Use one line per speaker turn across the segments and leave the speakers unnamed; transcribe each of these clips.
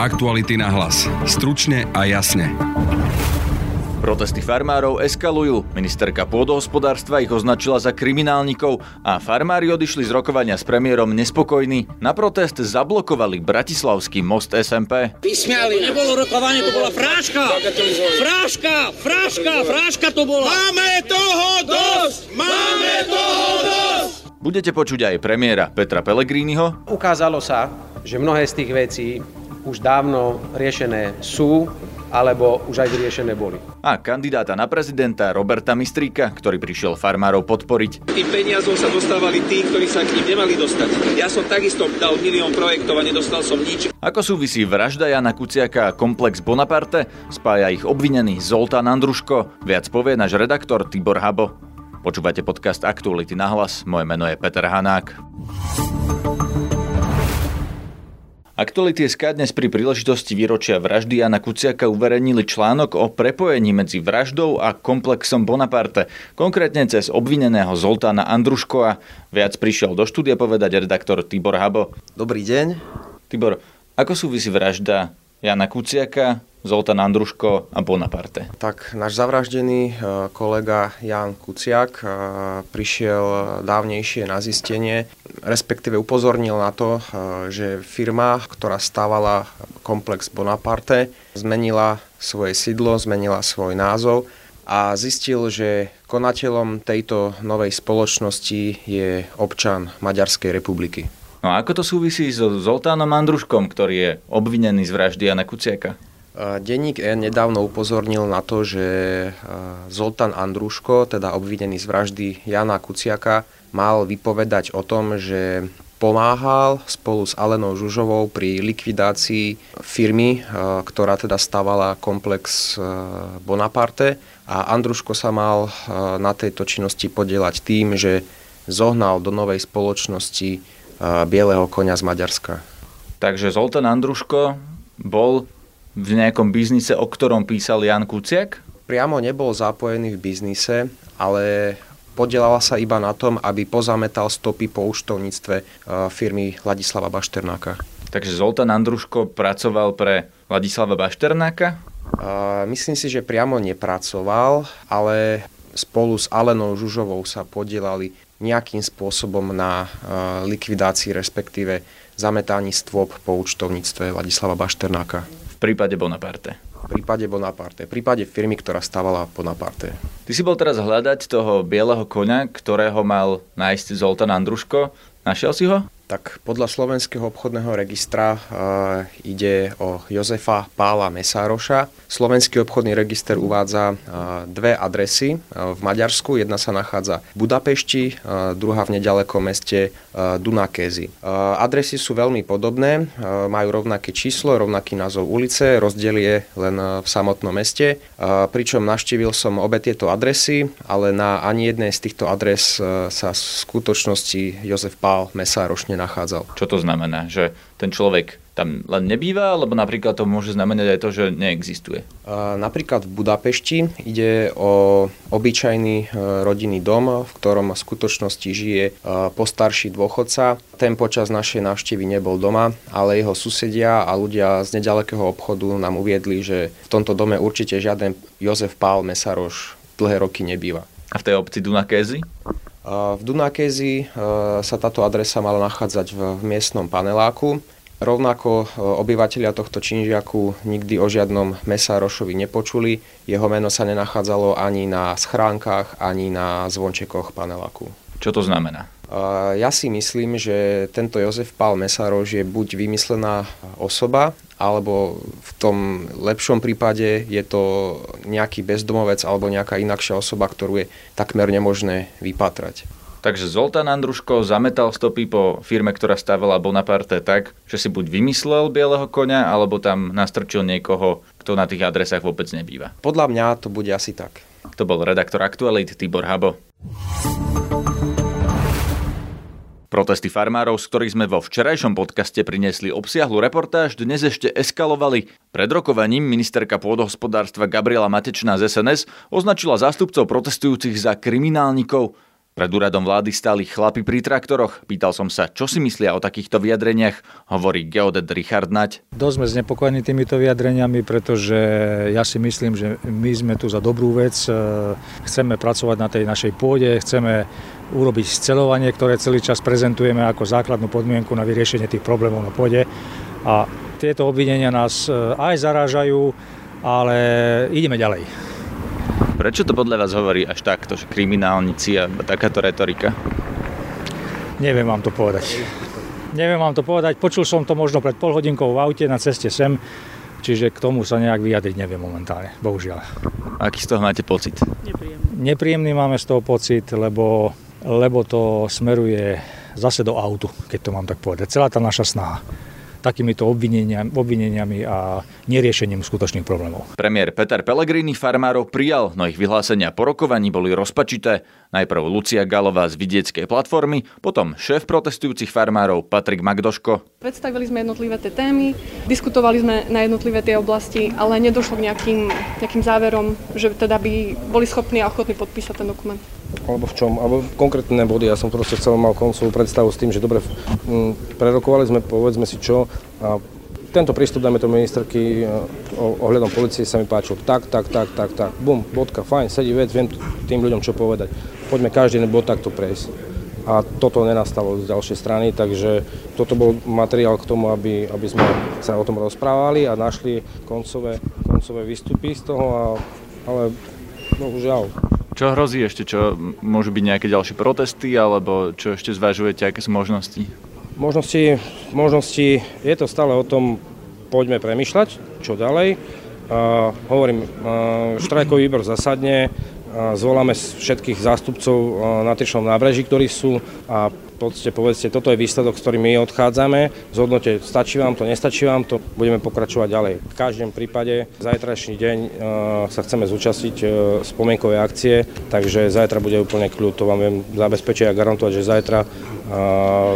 Aktuality na hlas. Stručne a jasne.
Protesty farmárov eskalujú. Ministerka pôdohospodárstva ich označila za kriminálnikov a farmári odišli z rokovania s premiérom nespokojní. Na protest zablokovali Bratislavský most SMP.
Vysmiali, nebolo rokovanie, to bola fráška. Fráška, fráška, fráška to bola.
Máme toho dosť! Máme toho dosť!
Budete počuť aj premiéra Petra Pellegriniho.
Ukázalo sa, že mnohé z tých vecí už dávno riešené sú alebo už aj vyriešené boli.
A kandidáta na prezidenta Roberta Mistríka, ktorý prišiel farmárov podporiť.
Tým peniazom sa dostávali tí, ktorí sa k ním nemali dostať. Ja som takisto dal milión projektov a nedostal som nič.
Ako súvisí vražda Jana Kuciaka a komplex Bonaparte? Spája ich obvinený Zoltán Andruško. Viac povie náš redaktor Tibor Habo. Počúvate podcast Aktuality na hlas. Moje meno je Peter Hanák. Aktuality SK dnes pri príležitosti výročia vraždy Jana Kuciaka uverejnili článok o prepojení medzi vraždou a komplexom Bonaparte, konkrétne cez obvineného Zoltána Andruškova. Viac prišiel do štúdia povedať redaktor Tibor Habo.
Dobrý deň.
Tibor, ako súvisí vražda Jana Kuciaka Zoltán Andruško a Bonaparte.
Tak náš zavraždený e, kolega Jan Kuciak e, prišiel dávnejšie na zistenie, respektíve upozornil na to, e, že firma, ktorá stávala komplex Bonaparte, zmenila svoje sídlo, zmenila svoj názov a zistil, že konateľom tejto novej spoločnosti je občan Maďarskej republiky.
No a ako to súvisí so Zoltánom Andruškom, ktorý je obvinený z vraždy Jana Kuciaka?
Denník N nedávno upozornil na to, že Zoltán Andruško, teda obvinený z vraždy Jana Kuciaka, mal vypovedať o tom, že pomáhal spolu s Alenou Žužovou pri likvidácii firmy, ktorá teda stavala komplex Bonaparte a Andruško sa mal na tejto činnosti podielať tým, že zohnal do novej spoločnosti bieleho konia z Maďarska.
Takže Zoltán Andruško bol v nejakom biznise, o ktorom písal Jan Kuciak?
Priamo nebol zapojený v biznise, ale podielala sa iba na tom, aby pozametal stopy po účtovníctve e, firmy Ladislava Bašternáka.
Takže Zoltán Andruško pracoval pre Ladislava Bašternáka?
Uh, myslím si, že priamo nepracoval, ale spolu s Alenou Žužovou sa podielali nejakým spôsobom na uh, likvidácii, respektíve zametaní stôp po účtovníctve Ladislava Bašternáka
prípade Bonaparte?
V prípade Bonaparte, v prípade firmy, ktorá stávala Bonaparte.
Ty si bol teraz hľadať toho bieleho koňa, ktorého mal nájsť Zoltán Andruško. Našiel si ho?
Tak podľa Slovenského obchodného registra uh, ide o Jozefa Pála Mesároša. Slovenský obchodný register uvádza uh, dve adresy uh, v Maďarsku. Jedna sa nachádza v Budapešti, uh, druhá v nedalekom meste Dunakézy. Adresy sú veľmi podobné, majú rovnaké číslo, rovnaký názov ulice, rozdiel je len v samotnom meste. Pričom navštívil som obe tieto adresy, ale na ani jednej z týchto adres sa v skutočnosti Jozef Pál Mesároš nenachádzal.
Čo to znamená? Že ten človek tam len nebýva, alebo napríklad to môže znamenať aj to, že neexistuje?
Napríklad v Budapešti ide o obyčajný e, rodinný dom, v ktorom v skutočnosti žije e, postarší dôchodca. Ten počas našej návštevy nebol doma, ale jeho susedia a ľudia z nedalekého obchodu nám uviedli, že v tomto dome určite žiaden Jozef Pál Mesaroš dlhé roky nebýva.
A v tej obci Dunakézy?
V Dunakezi sa táto adresa mala nachádzať v miestnom paneláku. Rovnako obyvateľia tohto činžiaku nikdy o žiadnom Mesárošovi nepočuli. Jeho meno sa nenachádzalo ani na schránkach, ani na zvončekoch paneláku.
Čo to znamená?
Ja si myslím, že tento Jozef Pál Mesároš je buď vymyslená osoba, alebo v tom lepšom prípade je to nejaký bezdomovec alebo nejaká inakšia osoba, ktorú je takmer nemožné vypatrať.
Takže Zoltán Andruško zametal stopy po firme, ktorá stavala Bonaparte tak, že si buď vymyslel bieleho konia, alebo tam nastrčil niekoho, kto na tých adresách vôbec nebýva.
Podľa mňa to bude asi tak.
To bol redaktor Aktualit Tibor Habo. Protesty farmárov, z ktorých sme vo včerajšom podcaste priniesli obsiahlu reportáž, dnes ešte eskalovali. Pred rokovaním ministerka pôdohospodárstva Gabriela Matečná z SNS označila zástupcov protestujúcich za kriminálnikov. Pred úradom vlády stáli chlapi pri traktoroch. Pýtal som sa, čo si myslia o takýchto vyjadreniach, hovorí geodet Richard Nať.
Dosť sme znepokojení týmito vyjadreniami, pretože ja si myslím, že my sme tu za dobrú vec. Chceme pracovať na tej našej pôde, chceme urobiť scelovanie, ktoré celý čas prezentujeme ako základnú podmienku na vyriešenie tých problémov na pôde. A tieto obvinenia nás e, aj zarážajú, ale ideme ďalej.
Prečo to podľa vás hovorí až takto, že kriminálnici a takáto retorika?
Neviem vám to povedať. Neviem vám to povedať. Počul som to možno pred pol hodinkou v aute na ceste sem, čiže k tomu sa nejak vyjadriť neviem momentálne, bohužiaľ.
Aký z toho máte pocit?
Nepríjemný. Nepríjemný máme z toho pocit, lebo, lebo to smeruje zase do autu, keď to mám tak povedať. Celá tá naša snaha takýmito obvineniami, obvineniami a neriešením skutočných problémov.
Premiér Peter Pellegrini farmárov prijal, no ich vyhlásenia po rokovaní boli rozpačité. Najprv Lucia Galová z vidieckej platformy, potom šéf protestujúcich farmárov Patrik Magdoško.
Predstavili sme jednotlivé tie témy, diskutovali sme na jednotlivé tie oblasti, ale nedošlo k nejakým, nejakým záverom, že teda by boli schopní a ochotní podpísať ten dokument
alebo v čom, alebo konkrétne body. Ja som proste chcel mal koncovú predstavu s tým, že dobre, m, prerokovali sme, povedzme si čo, a tento prístup, dáme to ministerky e, ohľadom policie sa mi páčil tak, tak, tak, tak, tak, bum, bodka, fajn, sedí vec, viem tým ľuďom čo povedať. Poďme každý jeden bod takto prejsť. A toto nenastalo z ďalšej strany, takže toto bol materiál k tomu, aby, aby sme sa o tom rozprávali a našli koncové, koncové výstupy z toho, a, ale bohužiaľ,
čo hrozí ešte? Čo môžu byť nejaké ďalšie protesty alebo čo ešte zvažujete, aké sú možnosti?
Možnosti, možnosti je to stále o tom, poďme premyšľať, čo ďalej. Uh, hovorím, uh, štrajkový výbor zasadne, zvoláme všetkých zástupcov uh, na Trišnom nábreží, ktorí sú. A podstate povedzte, toto je výsledok, s ktorým my odchádzame, zhodnote, stačí vám to, nestačí vám to, budeme pokračovať ďalej. V každom prípade zajtrajší deň uh, sa chceme zúčastniť uh, spomienkovej akcie, takže zajtra bude úplne kľud, to vám viem zabezpečiť a garantovať, že zajtra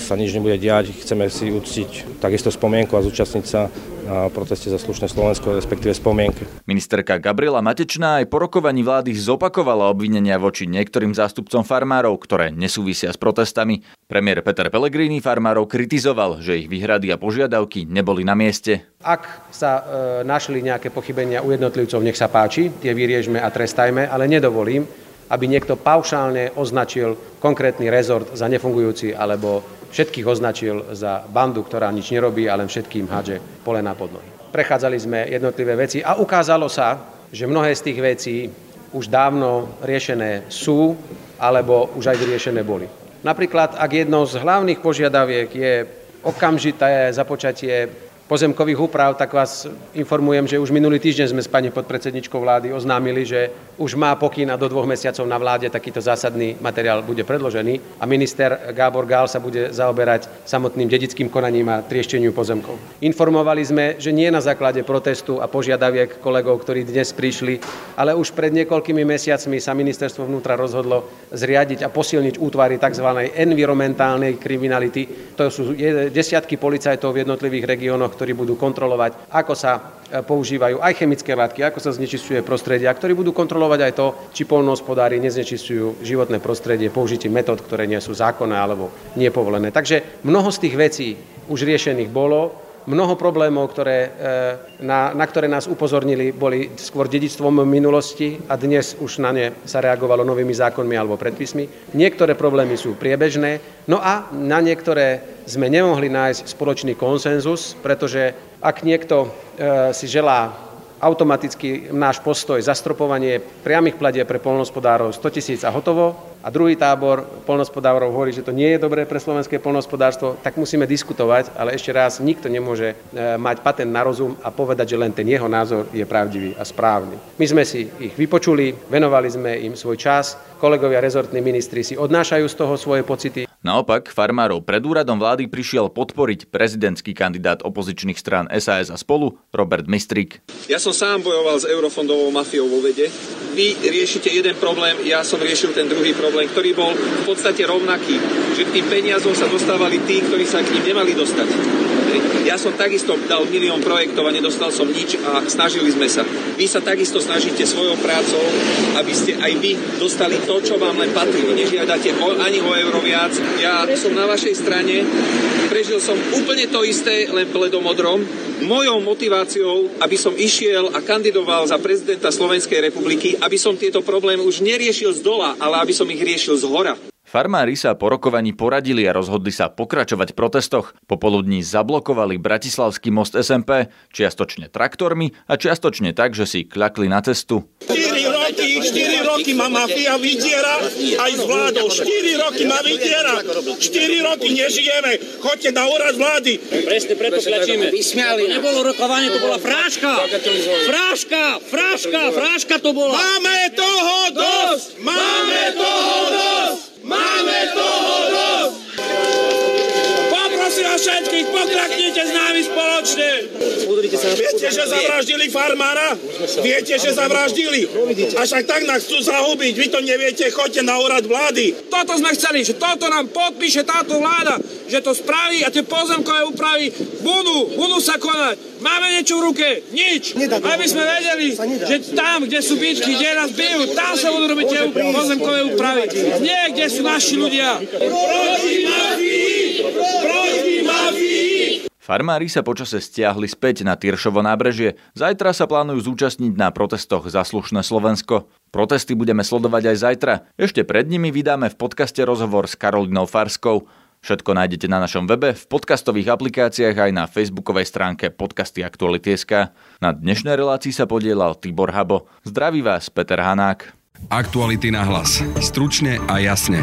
sa nič nebude diať, chceme si uctiť takisto spomienku a zúčastniť sa na proteste za slušné Slovensko, respektíve spomienky.
Ministerka Gabriela Matečná aj po rokovaní vlády zopakovala obvinenia voči niektorým zástupcom farmárov, ktoré nesúvisia s protestami. Premiér Peter Pellegrini farmárov kritizoval, že ich výhrady a požiadavky neboli na mieste.
Ak sa e, našli nejaké pochybenia u jednotlivcov, nech sa páči, tie vyriežme a trestajme, ale nedovolím, aby niekto paušálne označil konkrétny rezort za nefungujúci alebo všetkých označil za bandu, ktorá nič nerobí a len všetkým hádže na pod nohy. Prechádzali sme jednotlivé veci a ukázalo sa, že mnohé z tých vecí už dávno riešené sú alebo už aj vyriešené boli. Napríklad, ak jednou z hlavných požiadaviek je okamžité započatie pozemkových úprav, tak vás informujem, že už minulý týždeň sme s pani podpredsedničkou vlády oznámili, že už má pokyn a do dvoch mesiacov na vláde takýto zásadný materiál bude predložený a minister Gábor Gál sa bude zaoberať samotným dedickým konaním a triešteniu pozemkov. Informovali sme, že nie na základe protestu a požiadaviek kolegov, ktorí dnes prišli, ale už pred niekoľkými mesiacmi sa ministerstvo vnútra rozhodlo zriadiť a posilniť útvary tzv. environmentálnej kriminality. To sú desiatky policajtov v jednotlivých regiónoch, ktorí budú kontrolovať, ako sa e, používajú aj chemické látky, ako sa znečistuje prostredie a ktorí budú kontrolovať aj to, či polnohospodári neznečistujú životné prostredie použitím metód, ktoré nie sú zákonné alebo nepovolené. Takže mnoho z tých vecí už riešených bolo, Mnoho problémov, ktoré, e, na, na ktoré nás upozornili, boli skôr dedictvom minulosti a dnes už na ne sa reagovalo novými zákonmi alebo predpismi. Niektoré problémy sú priebežné, no a na niektoré sme nemohli nájsť spoločný konsenzus, pretože ak niekto e, si želá automaticky náš postoj zastropovanie priamých platie pre polnospodárov 100 tisíc a hotovo, a druhý tábor polnospodárov hovorí, že to nie je dobré pre slovenské polnospodárstvo, tak musíme diskutovať, ale ešte raz, nikto nemôže e, mať patent na rozum a povedať, že len ten jeho názor je pravdivý a správny. My sme si ich vypočuli, venovali sme im svoj čas, kolegovia rezortní ministri si odnášajú z toho svoje pocity.
Naopak, farmárov pred úradom vlády prišiel podporiť prezidentský kandidát opozičných strán SAS a spolu Robert Mistrik.
Ja som sám bojoval s eurofondovou mafiou vo vede. Vy riešite jeden problém, ja som riešil ten druhý problém, ktorý bol v podstate rovnaký. Že k tým peniazom sa dostávali tí, ktorí sa k ním nemali dostať. Ja som takisto dal milión projektov a nedostal som nič a snažili sme sa. Vy sa takisto snažíte svojou prácou, aby ste aj vy dostali to, čo vám len patrí. Nežiadate ani o euro viac. Ja som na vašej strane. Prežil som úplne to isté, len bledomodrom. Mojou motiváciou, aby som išiel a kandidoval za prezidenta Slovenskej republiky, aby som tieto problémy už neriešil z dola, ale aby som ich riešil z hora.
Farmári sa po rokovaní poradili a rozhodli sa pokračovať v protestoch. Popoludní zablokovali Bratislavský most SMP, čiastočne traktormi a čiastočne tak, že si kľakli na cestu.
4 roky, 4 roky ma mafia vydiera aj s vládou. 4 roky ma vydiera. 4 roky nežijeme. Choďte na úrad vlády.
Presne preto tlačíme. To nebolo rokovanie, to bola fráška. Fráška, fráška, fráška to bola.
Máme toho Viete, že zavraždili farmára? Viete, že zavraždili? A však tak nás chcú zahubiť. Vy to neviete, choďte na úrad vlády. Toto sme chceli, že toto nám podpíše táto vláda, že to spraví a tie pozemkové úpravy budú, budú sa konať. Máme niečo v ruke? Nič. Aby sme vedeli, že tam, kde sú bitky, kde nás bijú, tam sa budú robiť tie pozemkové úpravy. Nie, kde sú naši ľudia. Proti mafii! Proti!
Farmári sa počase stiahli späť na Tyršovo nábrežie. Zajtra sa plánujú zúčastniť na protestoch za slušné Slovensko. Protesty budeme sledovať aj zajtra. Ešte pred nimi vydáme v podcaste rozhovor s Karolinou Farskou. Všetko nájdete na našom webe, v podcastových aplikáciách aj na facebookovej stránke podcasty Aktuality.sk. Na dnešnej relácii sa podielal Tibor Habo. Zdraví vás Peter Hanák.
Aktuality na hlas. Stručne a jasne.